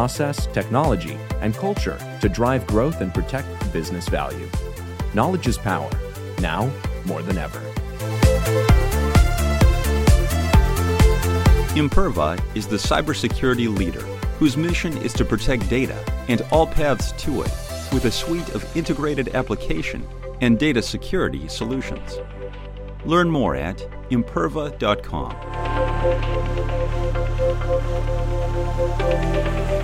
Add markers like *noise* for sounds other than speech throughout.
process, technology, and culture to drive growth and protect business value. Knowledge is power, now more than ever. Imperva is the cybersecurity leader whose mission is to protect data and all paths to it with a suite of integrated application and data security solutions. Learn more at imperva.com.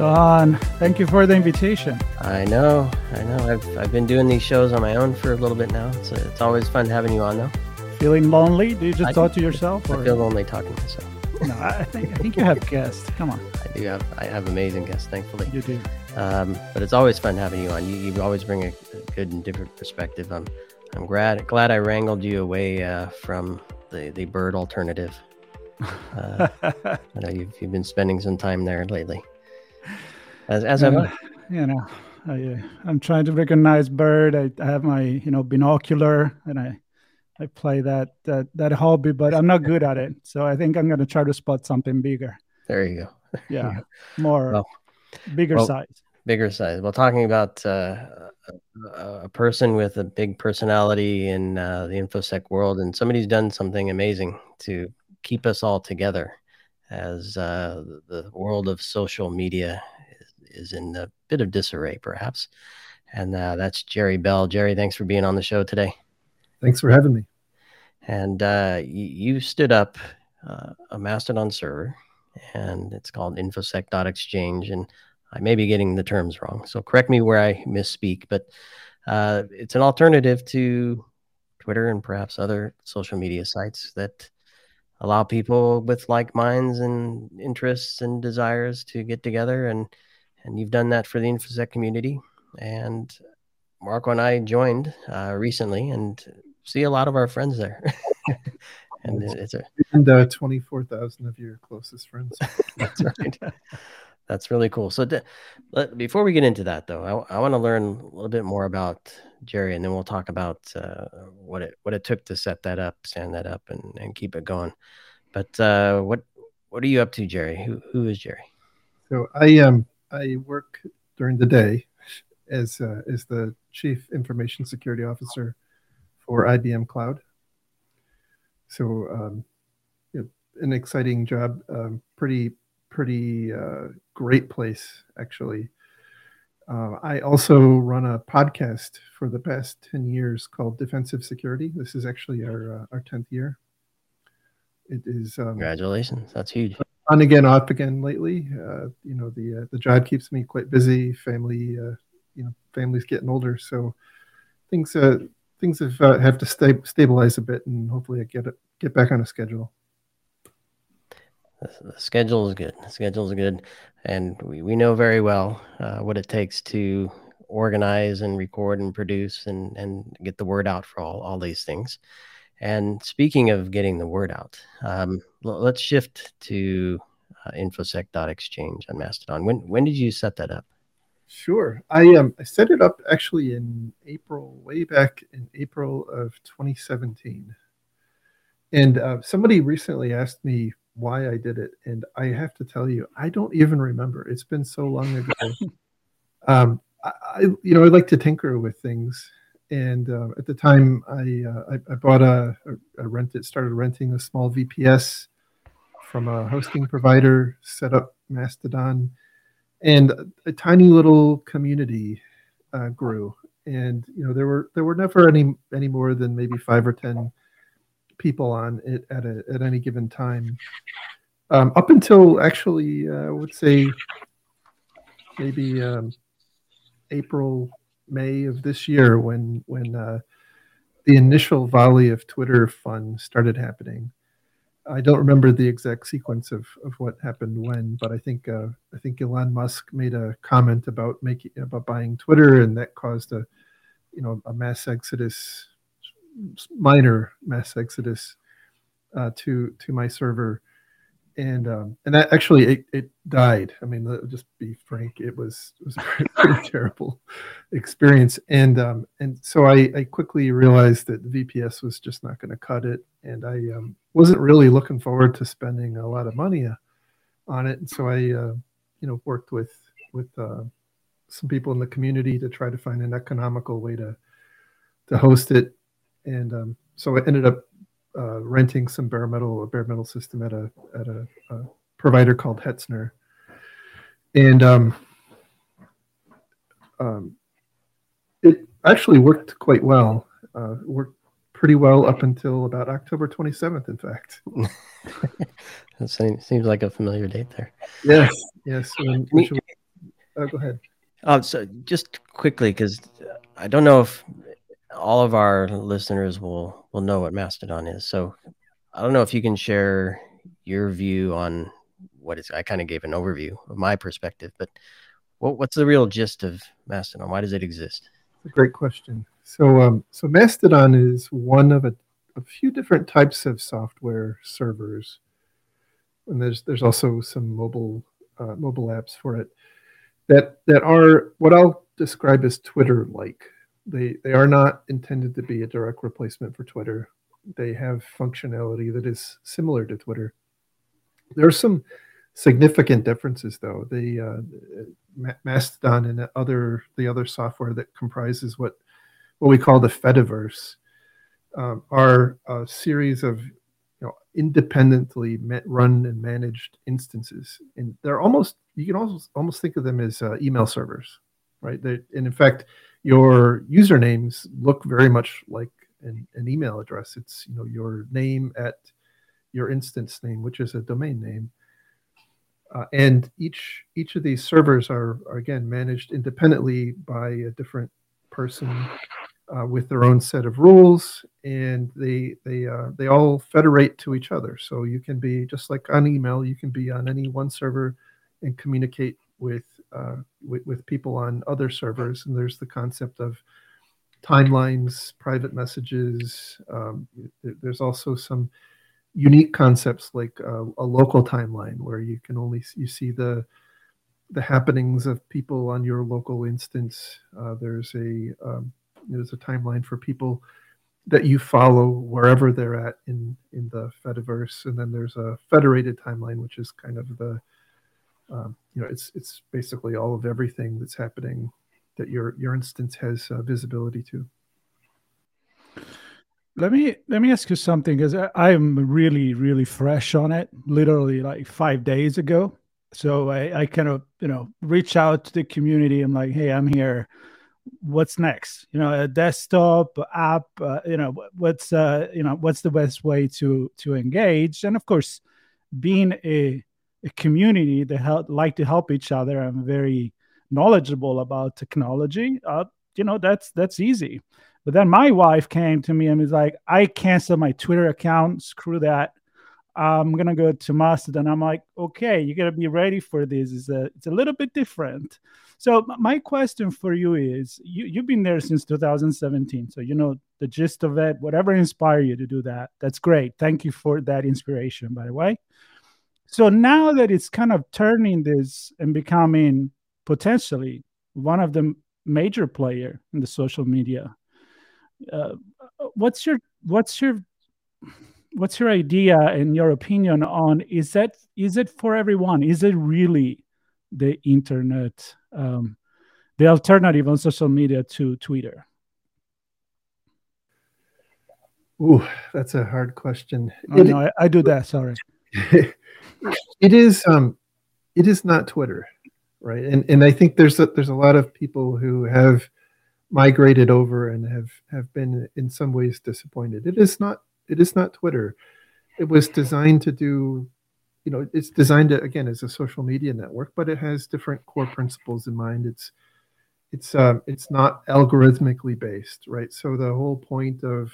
Sean, thank you for the invitation. I know, I know. I've, I've been doing these shows on my own for a little bit now. It's, it's always fun having you on, though. Feeling lonely? Do you just I talk do- to yourself? Or? I feel lonely talking to myself. no, I think I think you have guests. Come on, I do have I have amazing guests, thankfully. you do. Um, but it's always fun having you on. You, you always bring a, a good and different perspective. I'm I'm glad glad I wrangled you away uh, from the, the bird alternative. Uh, *laughs* I know you've, you've been spending some time there lately. As as have Uh, I. you know, I, uh, I'm trying to recognize bird. I, I have my you know binocular, and I I play that that that hobby, but I'm not good at it. So I think I'm gonna try to spot something bigger. There you go. *laughs* Yeah, more Well- bigger well, size. bigger size. Well, talking about uh, a, a person with a big personality in uh, the infosec world, and somebody's done something amazing to keep us all together, as uh, the world of social media is, in a bit of disarray, perhaps. And uh, that's Jerry Bell. Jerry, thanks for being on the show today. Thanks for having me. And uh, you, you stood up uh, a Mastodon server, and it's called infosec.exchange. And I may be getting the terms wrong, so correct me where I misspeak. But uh, it's an alternative to Twitter and perhaps other social media sites that allow people with like minds and interests and desires to get together. And and you've done that for the infosec community. And Marco and I joined uh, recently, and see a lot of our friends there. *laughs* and it- it's a, And uh, 24,000 of your closest friends. *laughs* that's right. That's really cool. So, d- let, before we get into that, though, I, I want to learn a little bit more about Jerry, and then we'll talk about uh, what it what it took to set that up, stand that up, and, and keep it going. But uh, what what are you up to, Jerry? Who who is Jerry? So I um I work during the day as uh, as the chief information security officer for IBM Cloud. So um, you know, an exciting job, um, pretty pretty uh, great place actually. Uh, I also run a podcast for the past ten years called Defensive Security. This is actually our uh, our tenth year. It is um, Congratulations, that's huge. On again, off again lately. Uh, you know, the uh, the job keeps me quite busy. Family, uh, you know, family's getting older, so things uh, things have uh, have to sta- stabilize a bit, and hopefully I get it get back on a schedule. The, the schedule is good. The schedule is good, and we, we know very well uh, what it takes to organize and record and produce and and get the word out for all all these things. And speaking of getting the word out, um, l- let's shift to uh, infosec.exchange on Mastodon. When when did you set that up? Sure, I um I set it up actually in April, way back in April of 2017, and uh, somebody recently asked me why I did it, and I have to tell you, I don't even remember. It's been so long ago. *laughs* um, I, I you know I like to tinker with things, and uh, at the time I, uh, I I bought a, a, rented started renting a small VPS from a hosting provider, set up Mastodon, and a, a tiny little community uh, grew. and you know there were there were never any any more than maybe five or ten people on it at a, at any given time. Um, up until actually, uh, I would say maybe um, April, May of this year, when when uh, the initial volley of Twitter fun started happening. I don't remember the exact sequence of, of what happened when, but I think uh, I think Elon Musk made a comment about making about buying Twitter, and that caused a you know a mass exodus, minor mass exodus uh, to to my server, and um, and that actually it, it died. I mean, just be frank, it was it was a *laughs* pretty, pretty terrible experience, and um, and so I, I quickly realized that VPS was just not going to cut it, and I um, wasn't really looking forward to spending a lot of money uh, on it, and so I uh, you know worked with with uh, some people in the community to try to find an economical way to to host it, and um, so I ended up uh, renting some bare metal a bare metal system at a at a, a provider called Hetzner, and um, um, it actually worked quite well. Uh, worked pretty well up until about October 27th, in fact. *laughs* that seems like a familiar date there. Yes, yes. *laughs* When, when oh, go ahead. Uh, so just quickly, because I don't know if all of our listeners will will know what Mastodon is. So I don't know if you can share your view on what is. I kind of gave an overview of my perspective, but what, what's the real gist of Mastodon? Why does it exist? a great question. So um, so Mastodon is one of a, a few different types of software servers, and there's there's also some mobile uh, mobile apps for it that that are what I'll describe as Twitter like. They they are not intended to be a direct replacement for Twitter. They have functionality that is similar to Twitter. There are some significant differences, though. The uh, Mastodon and the other the other software that comprises what what we call the Fediverse um, are a series of you know independently run and managed instances, and they're almost you can almost almost think of them as uh, email servers, right? They, and in fact, your usernames look very much like an, an email address. It's you know your name at your instance name, which is a domain name. Uh, and each each of these servers are, are, again managed independently by a different person uh, with their own set of rules, and they they uh, they all federate to each other. So you can be just like on email, you can be on any one server and communicate with uh, with, with people on other servers. And there's the concept of timelines, private messages. Um, there's also some unique concepts like uh, a local timeline where you can only you see the the happenings of people on your local instance. Uh, there's a um, there's a timeline for people that you follow wherever they're at in in the Fediverse, and then there's a federated timeline, which is kind of the um, you know it's it's basically all of everything that's happening that your your instance has uh, visibility to. Let me let me ask you something because I am really really fresh on it, literally like five days ago. So I, I kind of you know reach out to the community. I'm like, hey, I'm here. What's next? You know, a desktop app. Uh, you know, what's uh, you know what's the best way to to engage? And of course, being a, a community that help, like to help each other, I'm very knowledgeable about technology. Uh, you know, that's that's easy. But then my wife came to me and was like, I canceled my Twitter account. Screw that. I'm gonna go to Mastodon. I'm like, okay, you gotta be ready for this. It's a it's a little bit different. So my question for you is, you you've been there since 2017, so you know the gist of it. Whatever inspired you to do that, that's great. Thank you for that inspiration, by the way. So now that it's kind of turning this and becoming potentially one of the major player in the social media uh, what's your what's your what's your idea and your opinion on is that is it for everyone is it really the internet um, the alternative on social media to twitter Ooh, that's a hard question. Oh, no, I, I, do that. Sorry. *laughs* it is. Um, it is not Twitter, right? And and I think there's a, there's a lot of people who have migrated over and have have been in some ways disappointed. It is not it is not Twitter. It was designed to do, you know, it's designed to, again as a social media network, but it has different core principles in mind. It's it's um, it's not algorithmically based, right? So the whole point of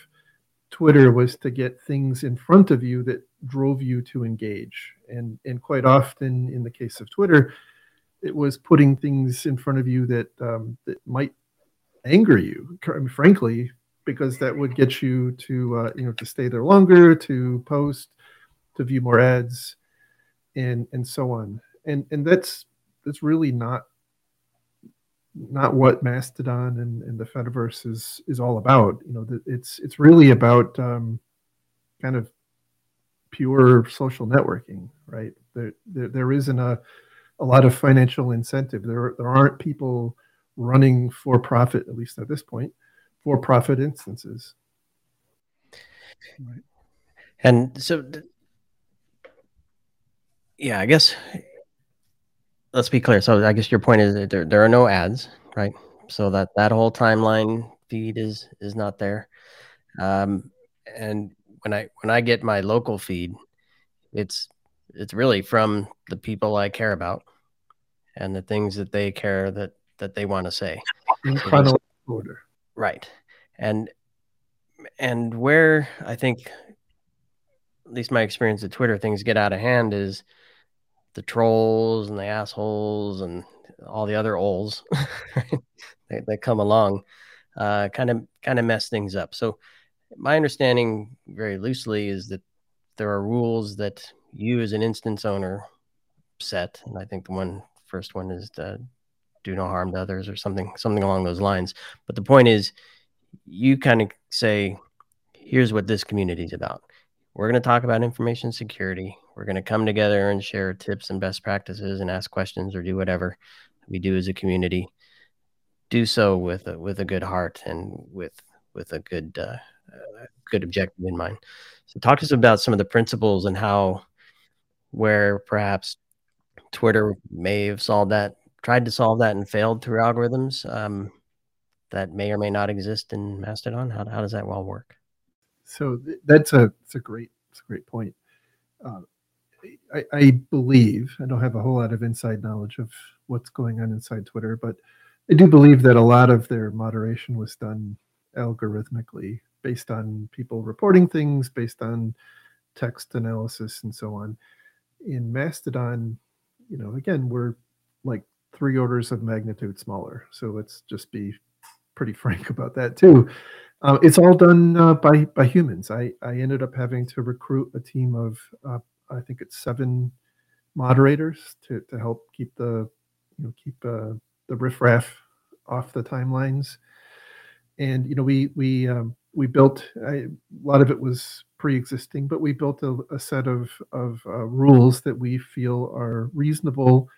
Twitter was to get things in front of you that drove you to engage, and and quite often in the case of Twitter, it was putting things in front of you that um, that might anger you, frankly, because that would get you to uh, you know to stay there longer, to post, to view more ads, and and so on. And and that's that's really not not what Mastodon and, and the Fediverse is is all about. You know, it's it's really about um, kind of pure social networking, right? There, there there isn't a a lot of financial incentive. There there aren't people running for profit, at least at this point, for profit instances. Right. And so, yeah, I guess let's be clear. So I guess your point is that there, there are no ads, right? So that that whole timeline feed is is not there. Um, and when I when I get my local feed, it's it's really from the people I care about and the things that they care that that they want to say. In chronological order. Right. And and where I think at least my experience at Twitter things get out of hand is the trolls and the assholes and all the other oles *laughs* that, that, come along uh, kind of kind of mess things up. So my understanding very loosely is that there are rules that you as an instance owner set. And I think the one first one is to do no harm to others or something something along those lines. But the point is you kind of say here's what this community is about. We're going to talk about information security. We're going to come together and share tips and best practices and ask questions or do whatever we do as a community. Do so with a, with a good heart and with with a good uh, good objective in mind so talk to us about some of the principles and how where perhaps twitter may have solved that tried to solve that and failed through algorithms um, that may or may not exist in Mastodon? How, how does that all work? So that's a that's a great that's a great point. Uh, I, I, believe I don't have a whole lot of inside knowledge of what's going on inside Twitter, but I do believe that a lot of their moderation was done algorithmically based on people reporting things, based on text analysis, and so on. In Mastodon, you know, again, we're like three orders of magnitude smaller. So let's just be pretty *laughs* frank about that too. Uh, it's all done uh, by by humans. I I ended up having to recruit a team of uh, I think it's seven moderators to to help keep the you know keep uh, the riffraff off the timelines. And you know we we um, we built I, a lot of it was pre-existing, but we built a, a set of of uh, rules that we feel are reasonable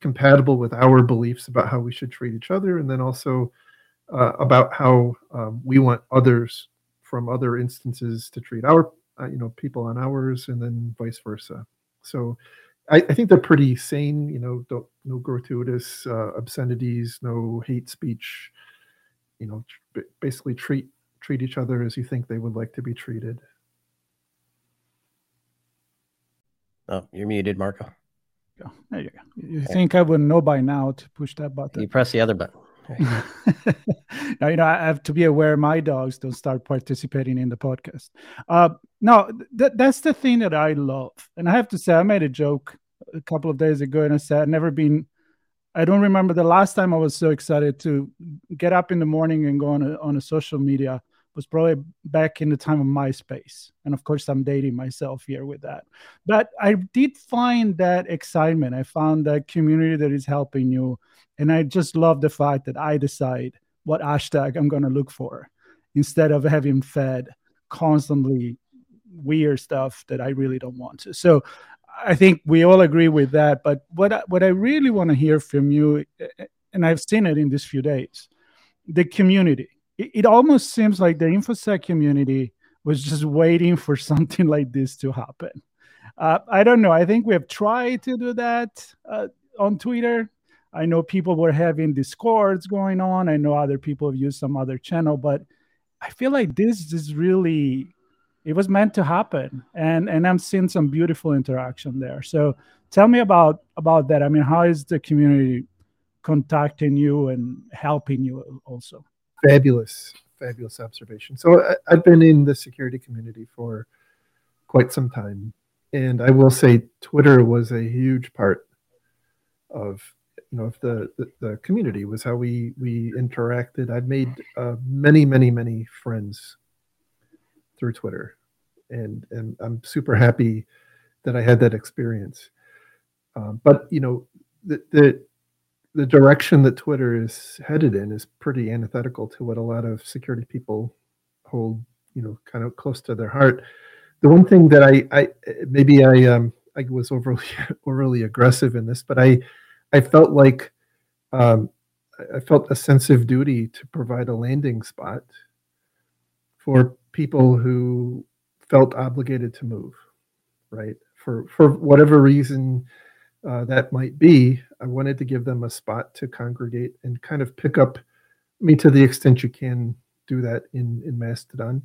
compatible with our beliefs about how we should treat each other, and then also uh, about how um, we want others from other instances to treat our, uh, you know, people on ours, and then vice versa. So, I, I think they're pretty sane. You know, don't no gratuitous uh, obscenities, no hate speech. You know, tr- basically treat treat each other as you think they would like to be treated. Oh, you're muted, Marco go. There you go. You okay. think I would know by now to push that button? You press the other button. *laughs* now you know I have to be aware my dogs don't start participating in the podcast. Uh, no, th- that's the thing that I love, and I have to say I made a joke a couple of days ago, and I said I've never been. I don't remember the last time I was so excited to get up in the morning and go on a, on a social media was probably back in the time of MySpace. And of course, I'm dating myself here with that. But I did find that excitement. I found that community that is helping you. And I just love the fact that I decide what hashtag I'm going to look for instead of having fed constantly weird stuff that I really don't want to. So I think we all agree with that. But what I, what I really want to hear from you, and I've seen it in these few days, the community it, it almost seems like the infosec community was just waiting for *laughs* something like this to happen. Uh, I don't know. I think we have tried to do that uh, on Twitter. I know people were having discords going on. I know other people have used some other channel, but I feel like this is really it was meant to happen, and and I'm seeing some beautiful interaction there. So tell me about about that. I mean, how is the community contacting you and helping you also? Fabulous, fabulous observation. So I, I've been in the security community for quite some time, and I will say Twitter was a huge part of you know of the, the, the community was how we we interacted i've made uh, many many many friends through twitter. And and i'm super happy that i had that experience. Um, but you know the, the the direction that twitter is headed in is pretty antithetical to what a lot of security people hold you know kind of close to their heart. The one thing that i i maybe i um i was overly *laughs* overly aggressive in this but i I felt like um, I felt a sense of duty to provide a landing spot for people who felt obligated to move, right? For for whatever reason uh, that might be, I wanted to give them a spot to congregate and kind of pick up. I mean, to the extent you can do that in in Mastodon,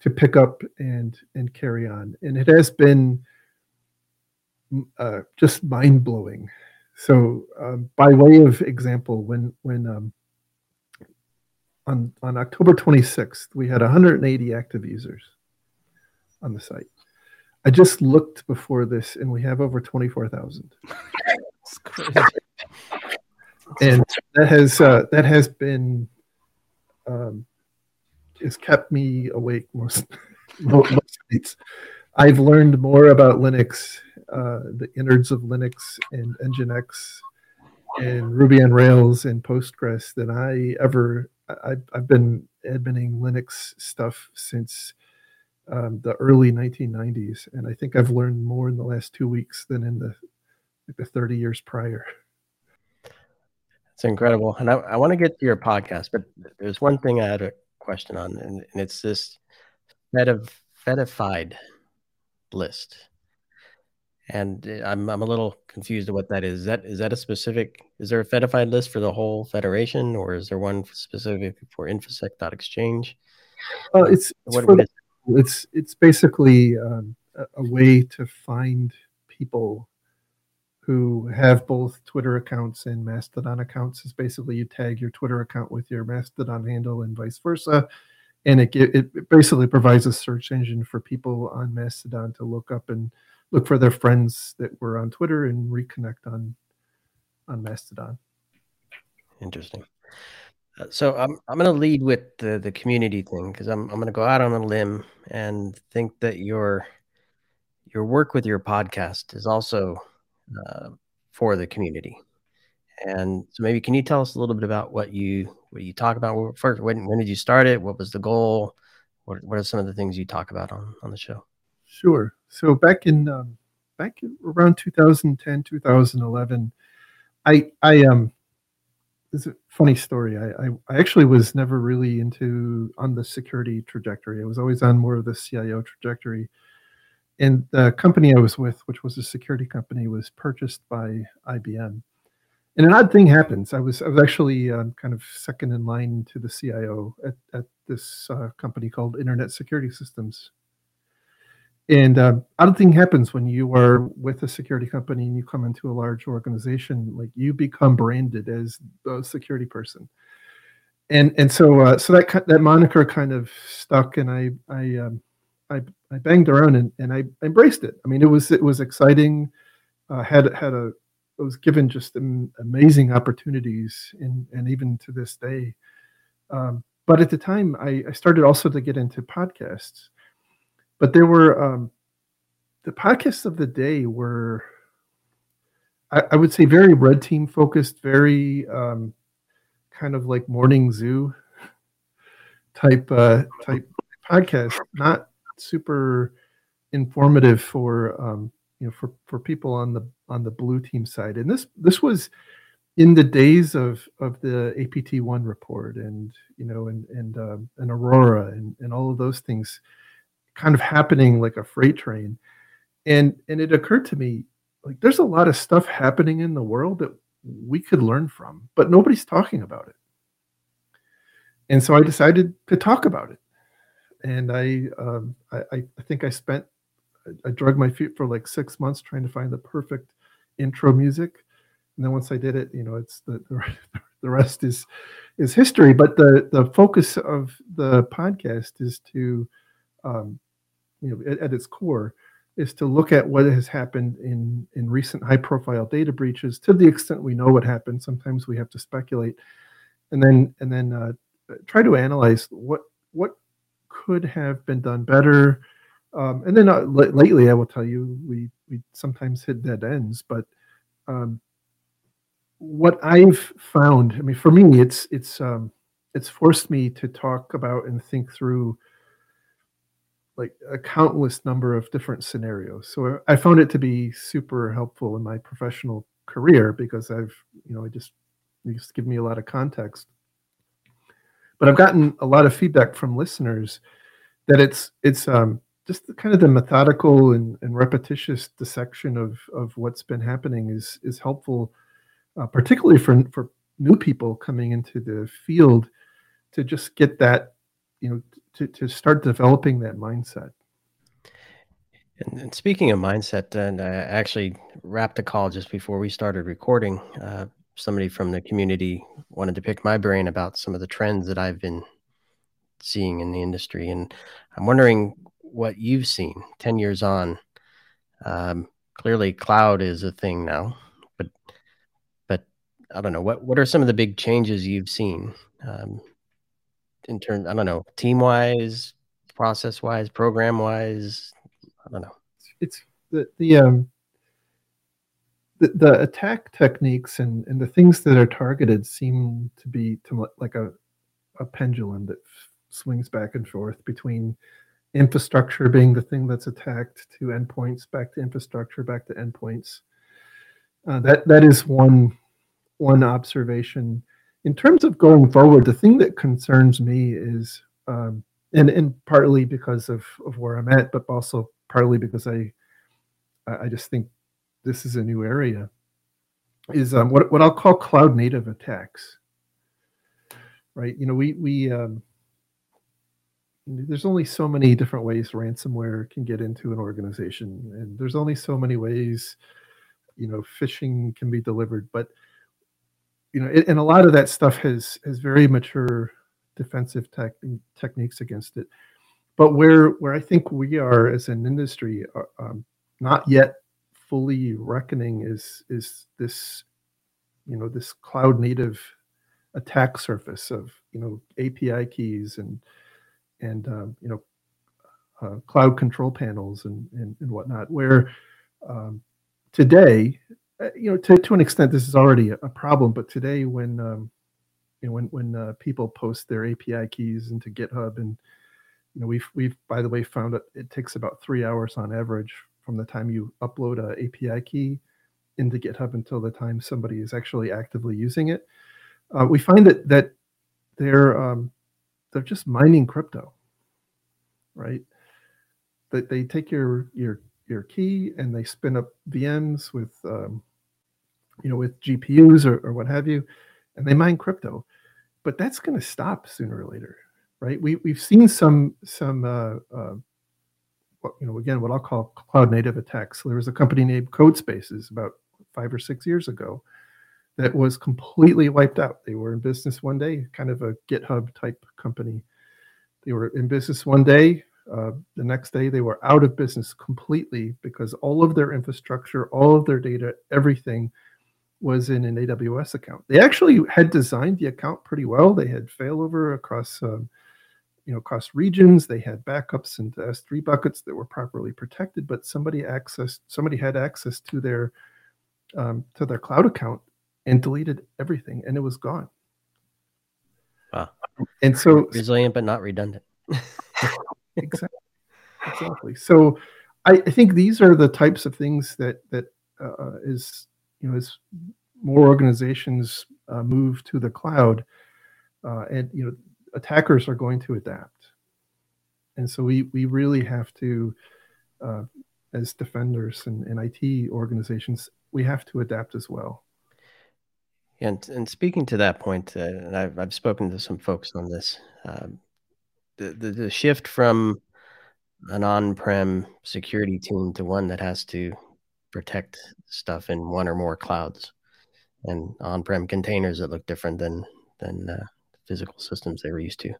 to pick up and and carry on, and it has been uh, just mind blowing so, um, by way of example, when when um, on on October 26th, we had 180 active users on the site. I just looked before this, and we have over 24,000. *laughs* and that has uh, that has been um, has kept me awake most *laughs* most nights. I've learned more about Linux uh, the innards of Linux and Nginx and Ruby on Rails and Postgres than I ever. I, I've been adminning Linux stuff since um, the early 1990s, and I think I've learned more in the last two weeks than in the like the 30 years prior. It's incredible, and I, I want to get to your podcast, but there's one thing I had a question on, and, and it's this fed of fedified list and uh, I'm I'm a little confused of what that is. Is that is that a specific? Is there a fedified list for the whole federation, or is there one specific for infosec.exchange? Uh, it's it's, the, it's, it's basically um, a, a, way to find people who have both Twitter accounts and Mastodon accounts. Is basically you tag your Twitter account with your Mastodon handle and vice versa, and it it basically provides a search engine for people on Mastodon to look up and look for their friends that were on Twitter and reconnect on on Mastodon. Interesting. Uh, so I'm I'm going to lead with the the community thing because I'm I'm going to go out on a limb and think that your your work with your podcast is also uh, for the community. And so maybe can you tell us a little bit about what you what you talk about first? When when did you start it? What was the goal? What what are some of the things you talk about on on the show? Sure. So back in um, back in around 2010, 2011, I I um it's a funny story. I, I, I actually was never really into on the security trajectory. I was always on more of the CIO trajectory. And the company I was with, which was a security company, was purchased by IBM. And an odd thing happens. I was I was actually um, kind of second in line to the CIO at, at this uh, company called Internet Security Systems and uh, odd thing happens when you are with a security company and you come into a large organization, like you become branded as a security person. And and so uh, so that that moniker kind of stuck, and I I um, I, I banged around and, and I embraced it. I mean, it was it was exciting. Uh, had had a I was given just amazing opportunities, and and even to this day. Um, but at the time, I, I started also to get into podcasts but there were um, the podcasts of the day were I, I, would say very red team focused, very um, kind of like morning zoo type uh, type podcast, not super informative for um, you know for for people on the on the blue team side. And this this was in the days of of the APT one report and you know and and um, and Aurora and and all of those things kind of happening like a freight train. And and it occurred to me like there's a lot of stuff happening in the world that we could learn from, but nobody's talking about it. And so I decided to talk about it. And I, um, I, I think I spent, I drug my feet for like six months trying to find the perfect intro music. And then once I did it, you know, it's the, the, *laughs* the rest is, is history. But the, the focus of the podcast is to, um, you know, at, at its core, is to look at what has happened in in recent high profile data breaches to the extent we know what happened. Sometimes we have to speculate and then and then uh, try to analyze what what could have been done better. Um, and then uh, l- lately i will tell you we we sometimes hit dead ends but um, what i've found i mean for me it's it's um, it's forced me to talk about and think through like a countless number of different scenarios. So I found it to be super helpful in my professional career because I've, you know, I just it just give me a lot of context. But I've gotten a lot of feedback from listeners that it's it's um, just the, kind of the methodical and, and repetitious dissection of of what's been happening is is helpful, uh, particularly for for new people coming into the field to just get that you know to, to start developing that mindset. And, and speaking of mindset, and I actually wrapped a call just before we started recording. Uh, somebody from the community wanted to pick my brain about some of the trends that I've been seeing in the industry, and I'm wondering what you've seen 10 years on. Um, clearly, cloud is a thing now, but but I don't know what what are some of the big changes you've seen. Um, in terms, I don't know, team wise, process wise, program wise? I don't know. It's the the um the, the attack techniques and and the things that are targeted seem to be to like a a pendulum that swings back and forth between infrastructure being the thing that's attacked to endpoints back to infrastructure back to endpoints uh, that that is one one observation in terms of going forward, the thing that concerns me is, um, and and partly because of of where I'm at, but also partly because I I just think this is a new area, is um, what what I'll call cloud native attacks. Right, you know, we we um, there's only so many different ways ransomware can get into an organization, and there's only so many ways, you know, phishing can be delivered, but you know, and a lot of that stuff has has very mature defensive tech, techniques against it. But where where I think we are as an industry, are, uh, um, not yet fully reckoning is is this, you know, this cloud native attack surface of you know API keys and and um, you know uh, cloud control panels and, and, and whatnot, where um, today you know, to, to an extent, this is already a, problem. But today, when um, you know, when when uh, people post their API keys into GitHub, and you know, we've we've by the way found that it takes about three hours on average from the time you upload a API key into GitHub until the time somebody is actually actively using it. Uh, we find that that they're um, they're just mining crypto, right? That they take your your your key and they spin up VMs with um, you know with GPUs or, or what have you, and they mine crypto. But that's going to stop sooner or later, right? We we've seen some some uh, uh, what, you know again what I'll call cloud native attacks. There was a company named CodeSpaces about five or six years ago that was completely wiped out. They were in business one day, kind of a GitHub type company. They were in business one day, uh, the next day, they were out of business completely because all of their infrastructure, all of their data, everything was in an AWS account. They actually had designed the account pretty well. They had failover across, um, you know, across regions. They had backups into S3 buckets that were properly protected. But somebody accessed, somebody had access to their um, to their cloud account and deleted everything, and it was gone. Wow! And so resilient but not redundant. *laughs* exactly. exactly. *laughs* So I, I, think these are the types of things that that uh, is you know as more organizations uh, move to the cloud, uh, and you know attackers are going to adapt, and so we we really have to, uh, as defenders and, and IT organizations, we have to adapt as well. And and speaking to that point, uh, and I've I've spoken to some folks on this, um, the, the the shift from an on-prem security team to one that has to protect stuff in one or more clouds and on-prem containers that look different than than uh, physical systems they were used to.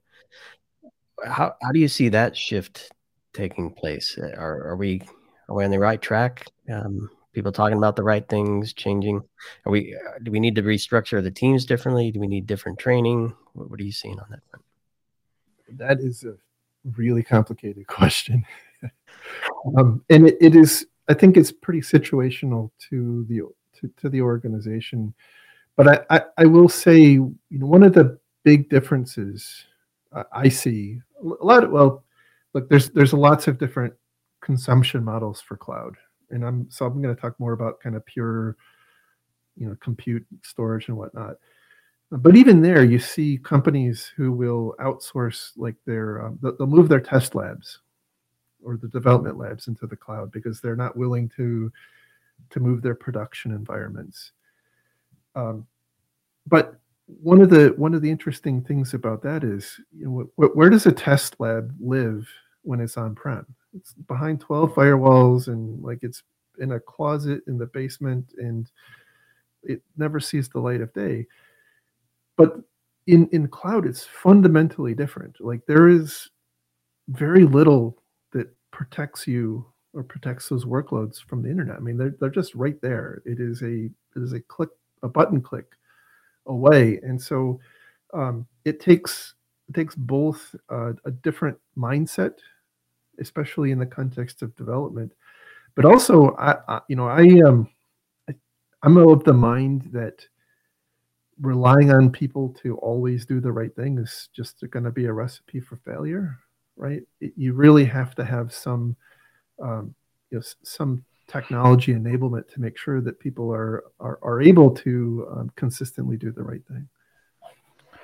How how do you see that shift taking place? Are are we are we on the right track? Um, people talking about the right things, changing. Are we? Uh, do we need to restructure the teams differently? Do we need different training? What, what are you seeing on that front? That is a really complicated *laughs* question, um, and it, it is. I think it's pretty situational to the to, to the organization. But I, I, I will say, you know, one of the big differences I see a lot of well, look, there's there's lots of different consumption models for cloud and I'm so I'm going to talk more about kind of pure, you know, compute storage and whatnot. But even there, you see companies who will outsource like their um, they'll move their test labs or the development labs into the cloud because they're not willing to to move their production environments. Um, but one of the one of the interesting things about that is, you know, wh- where does a test lab live when it's on prem? it's behind 12 firewalls and like it's in a closet in the basement and it never sees the light of day but in in cloud it's fundamentally different. Like there is very little that protects you or protects those workloads from the internet. I mean they're, they're just right there. It is a it is a click a button click away. And so um, it takes it takes both uh, a different mindset especially in the context of development. But also, I, I you know, I um, I'm of the mind that relying on people to always do the right thing is just going to be a recipe for failure, right? It, you really have to have some, um, you know, some technology enablement to make sure that people are are, are able to um, consistently do the right thing.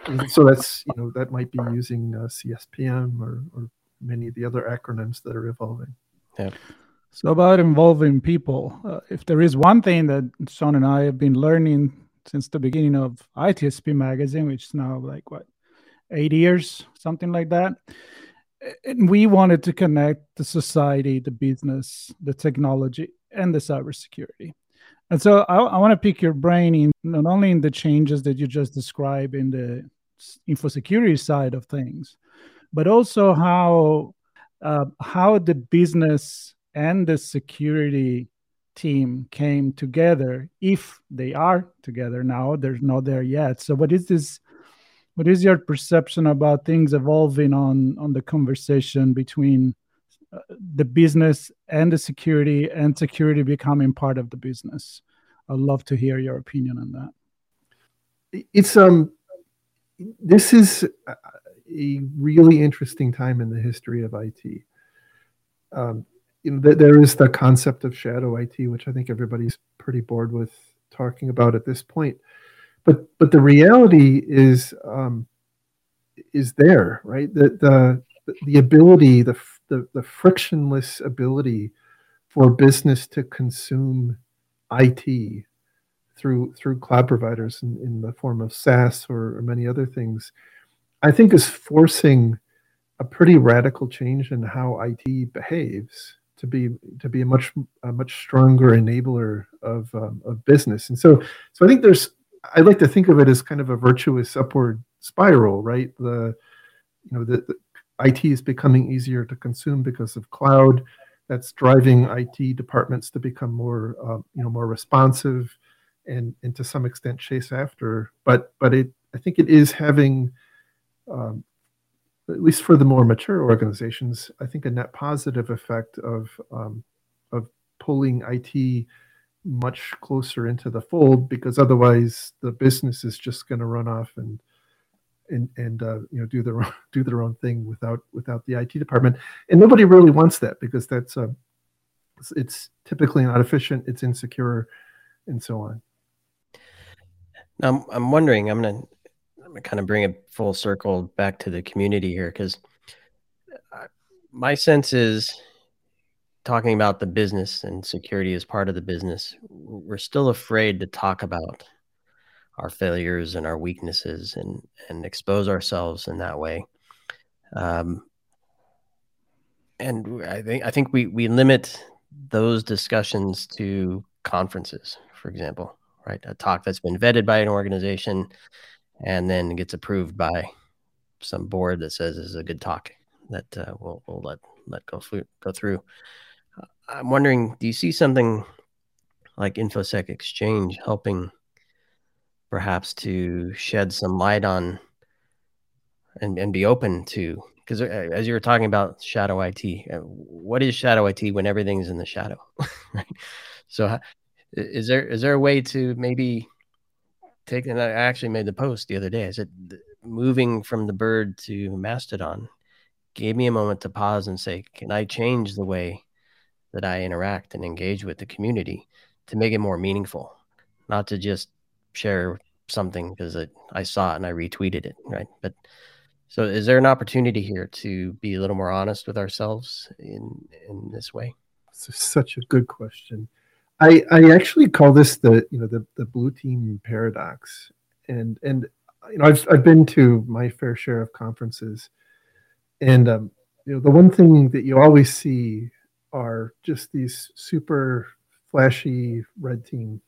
And so that's you know that might be using uh, CSPM or, or many of the other acronyms that are evolving. Yeah. So about involving people, uh, if there is one thing that Sean and I have been learning since the beginning of ITSP magazine, which is now like what eight years, something like that. And we wanted to connect the society, the business, the technology, and the cybersecurity. And so I, I want to pick your brain in not only in the changes that you just described in the info security side of things, but also how uh, how the business and the security team came together if they are together now they're not there yet. So what is this what is your perception about things evolving on on the conversation between uh, the business and the security and security becoming part of the business? I'd love to hear your opinion on that. It's um this is a really interesting time in the history of IT. Um, you know, there is the concept of shadow IT, which I think everybody's pretty bored with talking about at this point. But but the reality is um, is there, right? The the the ability, the, the the frictionless ability for business to consume IT through through cloud providers in, in the form of SaaS or, or many other things I think is forcing a pretty radical change in how IT behaves to be to be a much a much stronger enabler of um, of business. And so so I think there's I like to think of it as kind of a virtuous upward spiral, right? The you know the, the IT is becoming easier to consume because of cloud. That's driving IT departments to become more uh, you know more responsive and and to some extent chase after. But but it I think it is having um, at least for the more mature organizations, I think a net positive effect of um, of pulling IT much closer into the fold because otherwise the business is just going to run off and and and uh, you know do their own, *laughs* do their own thing without without the IT department. And nobody really wants that because that's uh, it's, it's typically not efficient it's insecure and so on. Now I'm, I'm wondering I'm gonna kind of bring it full circle back to the community here because uh, my sense is talking about the business and security as part of the business we're still afraid to talk about our failures and our weaknesses and and expose ourselves in that way. Um, and I think I think we we limit those discussions to conferences, for example, right? A talk that's been vetted by an organization and then gets approved by some board that says is a good talk that uh, we'll, we'll let let go through, go through. I'm wondering, do you see something like InfoSec Exchange helping perhaps to shed some light on and, and be open to because uh, as you were talking about shadow IT, uh, what is shadow IT when everything's in the shadow? *laughs* right. So, is there is there a way to maybe take? And I actually made the post the other day. I said moving from the bird to Mastodon gave me a moment to pause and say, can I change the way that I interact and engage with the community to make it more meaningful, not to just share something because I saw it and I retweeted it, right? But so, is there an opportunity here to be a little more honest with ourselves in in this way? It's such a good question. I I actually call this the you know the the blue team paradox, and and you know I've I've been to my fair share of conferences, and um, you know the one thing that you always see are just these super flashy red team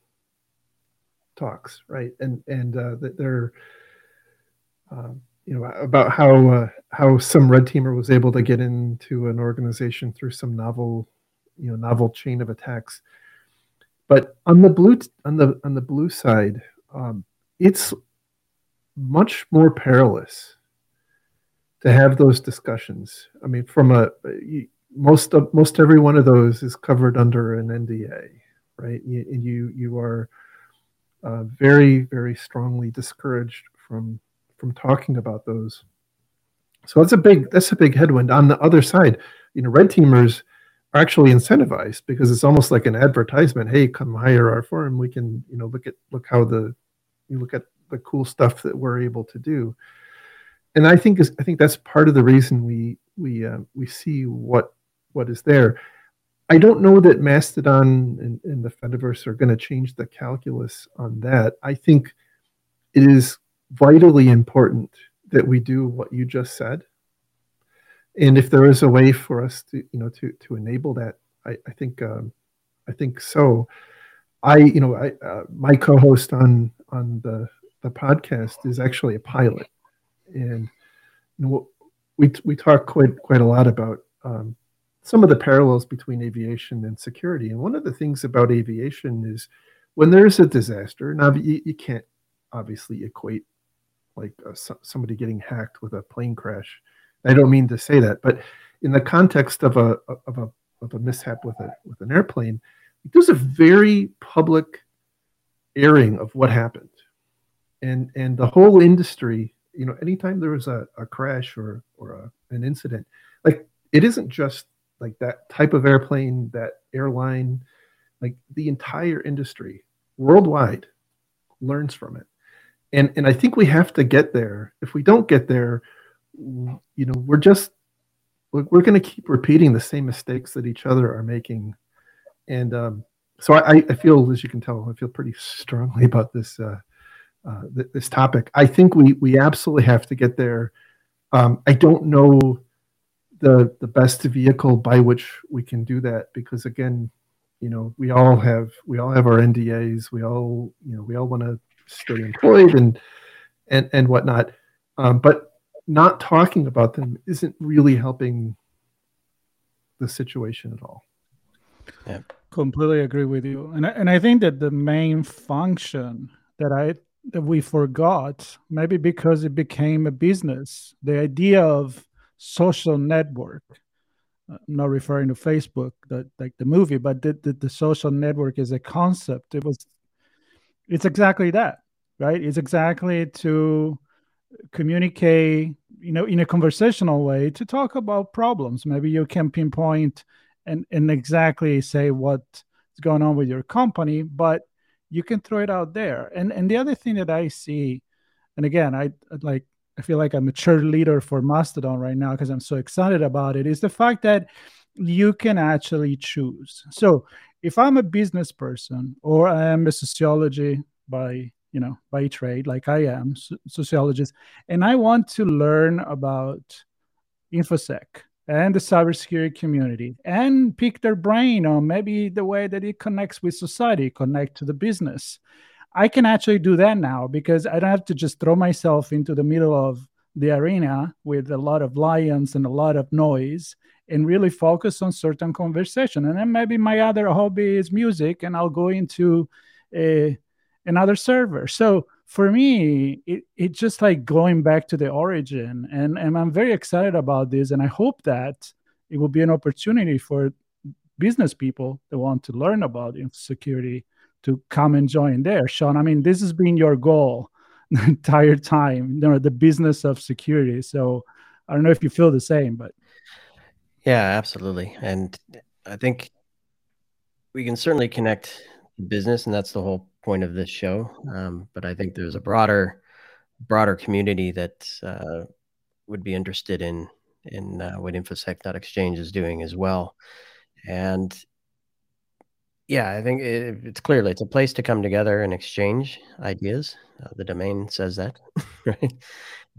talks, right? And and uh, they're um, you know about how uh, how some red teamer was able to get into an organization through some novel you know novel chain of attacks but on the blue on the on the blue side um, it's much more perilous to have those discussions i mean from a most of most every one of those is covered under an nda right you, you you are uh, very very strongly discouraged from from talking about those. So that's a big that's a big headwind. On the other side, you know, red teamers are actually incentivized because it's almost like an advertisement. Hey, come hire our firm. We can, you know, look at look how the you look at the cool stuff that we're able to do. And I think is I think that's part of the reason we we uh, we see what what is there. I don't know that Mastodon and, and the Fediverse are going to change the calculus on that. I think it is vitally important that we do what you just said. And if there is a way for us to, you know, to to enable that, I, I think um, I think so. I, you know, I uh, my co-host on on the the podcast is actually a pilot, and you know, we we talk quite quite a lot about um, some of the parallels between aviation and security. And one of the things about aviation is when there's a disaster. Now you, you can't obviously equate like uh, so, somebody getting hacked with a plane crash. I don't mean to say that, but in the context of a of a of a mishap with a with an airplane, there's a very public airing of what happened, and and the whole industry. You know, anytime there was a, a crash or or a, an incident, like it isn't just like that type of airplane, that airline, like the entire industry worldwide learns from it and and I think we have to get there. If we don't get there, you know, we're just we're, we're going to keep repeating the same mistakes that each other are making, and um, so I, I feel, as you can tell, I feel pretty strongly *laughs* about this uh, uh, th- this topic. I think we we absolutely have to get there. Um, I don't know the the best vehicle by which we can do that because again, you know, we all have we all have our NDAs. We all you know we all want to stay employed and and and whatnot. Um, but not talking about them isn't really helping the situation at all. Yeah. Completely agree with you. And I, and I think that the main function that I that we forgot, maybe because it became a business, the idea of social network. I'm not referring to Facebook, the, like the movie, but the, the, the social network is a concept. It was it's exactly that, right? It's exactly to communicate, you know, in a conversational way to talk about problems. Maybe you can pinpoint and, and exactly say what's going on with your company, but you can throw it out there. And and the other thing that I see, and again, I like I feel like I'm a cheerleader for Mastodon right now because I'm so excited about it, is the fact that you can actually choose. So if I'm a business person or I am a sociology by you know, by trade, like I am, sociologist, and I want to learn about infosec and the cybersecurity community and pick their brain on maybe the way that it connects with society, connect to the business. I can actually do that now because I don't have to just throw myself into the middle of the arena with a lot of lions and a lot of noise and really focus on certain conversation. And then maybe my other hobby is music and I'll go into a, another server. So for me, it, it's just like going back to the origin. And, and I'm very excited about this. And I hope that it will be an opportunity for business people that want to learn about security to come and join there. Sean, I mean, this has been your goal *laughs* the entire time, you know, the business of security. So I don't know if you feel the same, but yeah, absolutely. And I think we can certainly connect business, and that's the whole point of this show. Um, but I think there's a broader, broader community that uh, would be interested in in uh, what infosec.exchange is doing as well. And yeah, I think it, it's clearly it's a place to come together and exchange ideas. Uh, the domain says that, *laughs* right?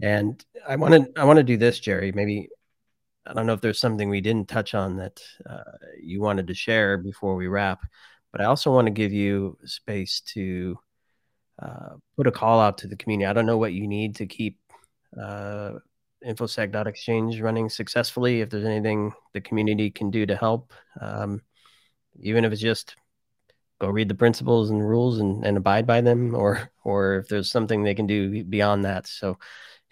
And I want to I want to do this, Jerry. Maybe I don't know if there's something we didn't touch on that uh, you wanted to share before we wrap. But I also want to give you space to uh, put a call out to the community. I don't know what you need to keep uh, infosec.exchange running successfully. If there's anything the community can do to help, um, even if it's just go read the principles and rules and, and abide by them, or or if there's something they can do beyond that. So,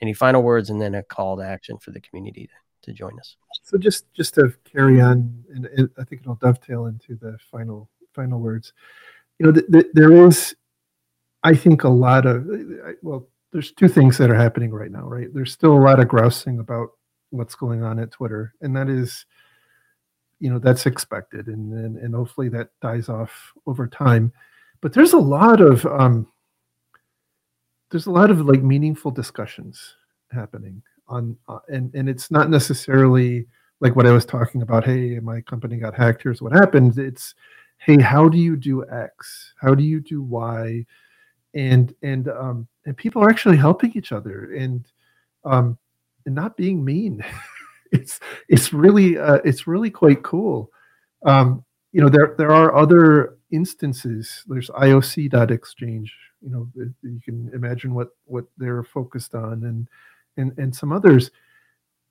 any final words and then a call to action for the community to, to join us. So just just to carry on, and, and I think it'll dovetail into the final final words. You know, th- th- there is, I think, a lot of well, there's two things that are happening right now, right? There's still a lot of grousing about what's going on at Twitter, and that is, you know, that's expected, and and, and hopefully that dies off over time. But there's a lot of um, there's a lot of like meaningful discussions happening on, uh, and and it's not necessarily like what I was talking about. Hey, my company got hacked. Here's what happened. It's hey how do you do x? How do you do y? And and um and people are actually helping each other and um and not being mean. *laughs* It's it's really uh, it's really quite cool. Um you know there there are other instances. There's ioc.exchange you know you can imagine what what they're focused on and and and some others.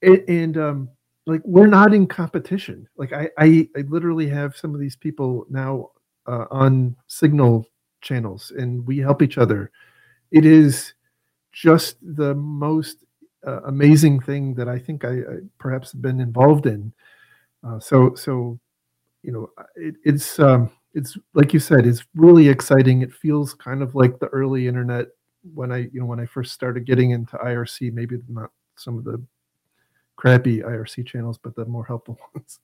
And, and um like we're not in competition. Like I, I, I literally have some of these people now uh, on Signal channels, and we help each other. It is just the most uh, amazing thing that I think I, I perhaps been involved in. Uh, so, so you know, it, it's um, it's like you said, it's really exciting. It feels kind of like the early internet when I, you know, when I first started getting into IRC. Maybe not some of the crappy IRC channels, but the more helpful *laughs* ones.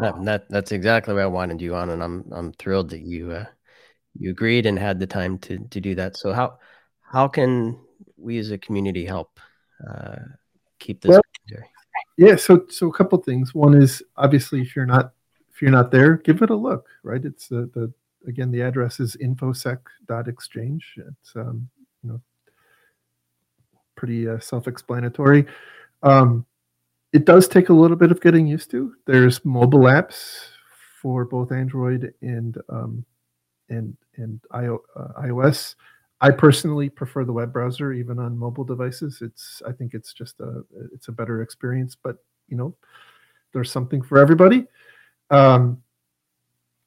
that, that, that's exactly what I wanted you on, and I'm I'm thrilled that you uh, you agreed and had the time to to do that. So how how can we as a community help uh, keep this? Well, yeah, so so a couple things. One is obviously if you're not if you're not there, give it a look. Right, it's the the again the address is infosec.exchange. It's um, you know pretty uh, self-explanatory. Um, it does take a little bit of getting used to. There's mobile apps for both Android and um, and and uh, iOS. I personally prefer the web browser, even on mobile devices. It's I think it's just a it's a better experience. But you know, there's something for everybody. Um,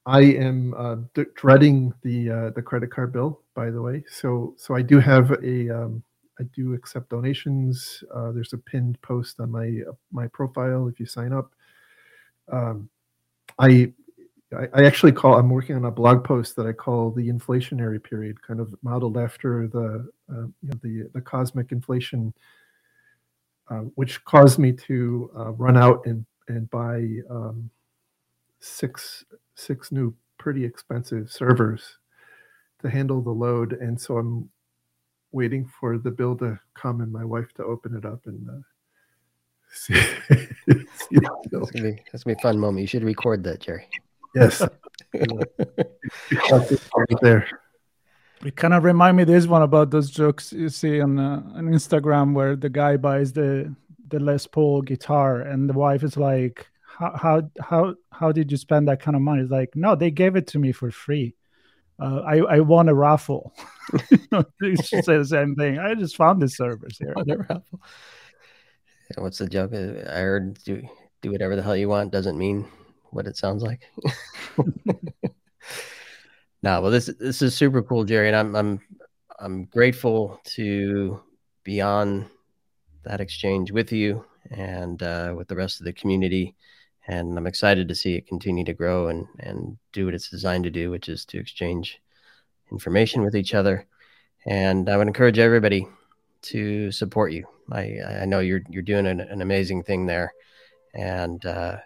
I am uh, dreading the uh, the credit card bill, by the way. So so I do have a um, I do accept donations. Uh, there's a pinned post on my uh, my profile if you sign up. Um, I, I, actually call. I'm working on a blog post that I call the inflationary period, kind of modeled after the uh, you know, the the cosmic inflation, uh, which caused me to uh, run out and and buy um, six six new pretty expensive servers to handle the load, and so I'm waiting for the bill to come and my wife to open it up and uh, *laughs* see. see *laughs* that's, gonna be, that's gonna be a fun moment. You should record that, Jerry. Yes. *laughs* there. It kind of remind me this one about those jokes you see on uh, on Instagram where the guy buys the the Les Paul guitar and the wife is like, "How how how how did you spend that kind of money?" It's like, "No, they gave it to me for free. Uh, I I won a raffle." *laughs* you should say the same thing. I just found this service here. On a raffle. What's the joke? I heard do do whatever the hell you want doesn't mean what it sounds like. *laughs* no, well, this this is super cool, Jerry, and I'm I'm I'm grateful to be on that exchange with you and uh, with the rest of the community, and I'm excited to see it continue to grow and and do what it's designed to do, which is to exchange information with each other. And I would encourage everybody to support you. I I know you're you're doing an, an amazing thing there, and uh,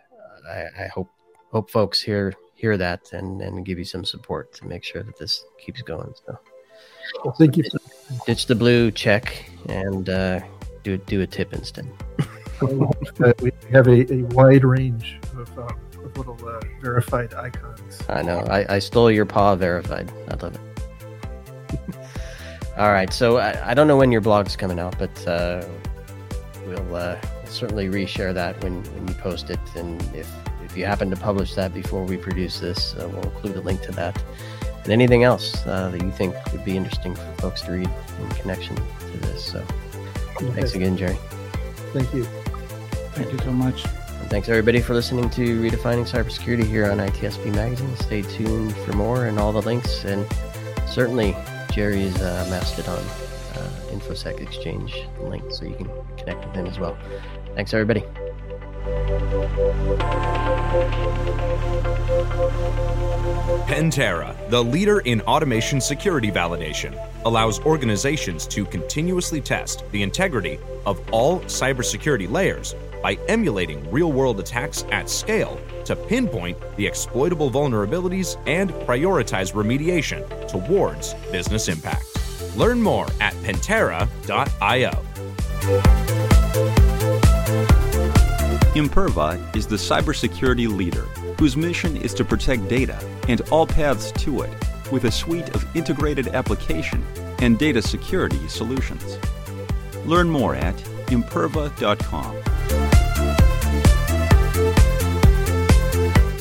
I, I hope hope folks hear hear that and and give you some support to make sure that this keeps going. So, thank you. Ditch the blue check and uh, do do a tip instead. *laughs* *laughs* we have a, a wide range of, um, of little uh, verified icons. I know. I, I stole your paw verified. I love it. All right. So I, I don't know when your blog's coming out, but uh, we'll uh, certainly reshare that when, when you post it. And if if you happen to publish that before we produce this, uh, we'll include a link to that. And anything else uh, that you think would be interesting for folks to read in connection to this. So thanks again, Jerry. Thank you. Thank you so much. And thanks everybody for listening to Redefining Cybersecurity here on ITSP Magazine. Stay tuned for more and all the links. And certainly Jerry's uh, Mastodon uh, InfoSec Exchange link so you can connect with him as well. Thanks, everybody. Pentera, the leader in automation security validation, allows organizations to continuously test the integrity of all cybersecurity layers by emulating real world attacks at scale to pinpoint the exploitable vulnerabilities and prioritize remediation towards business impact. Learn more at pentera.io. Imperva is the cybersecurity leader whose mission is to protect data and all paths to it with a suite of integrated application and data security solutions. Learn more at imperva.com.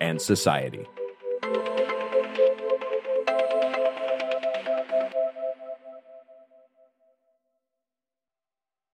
and society.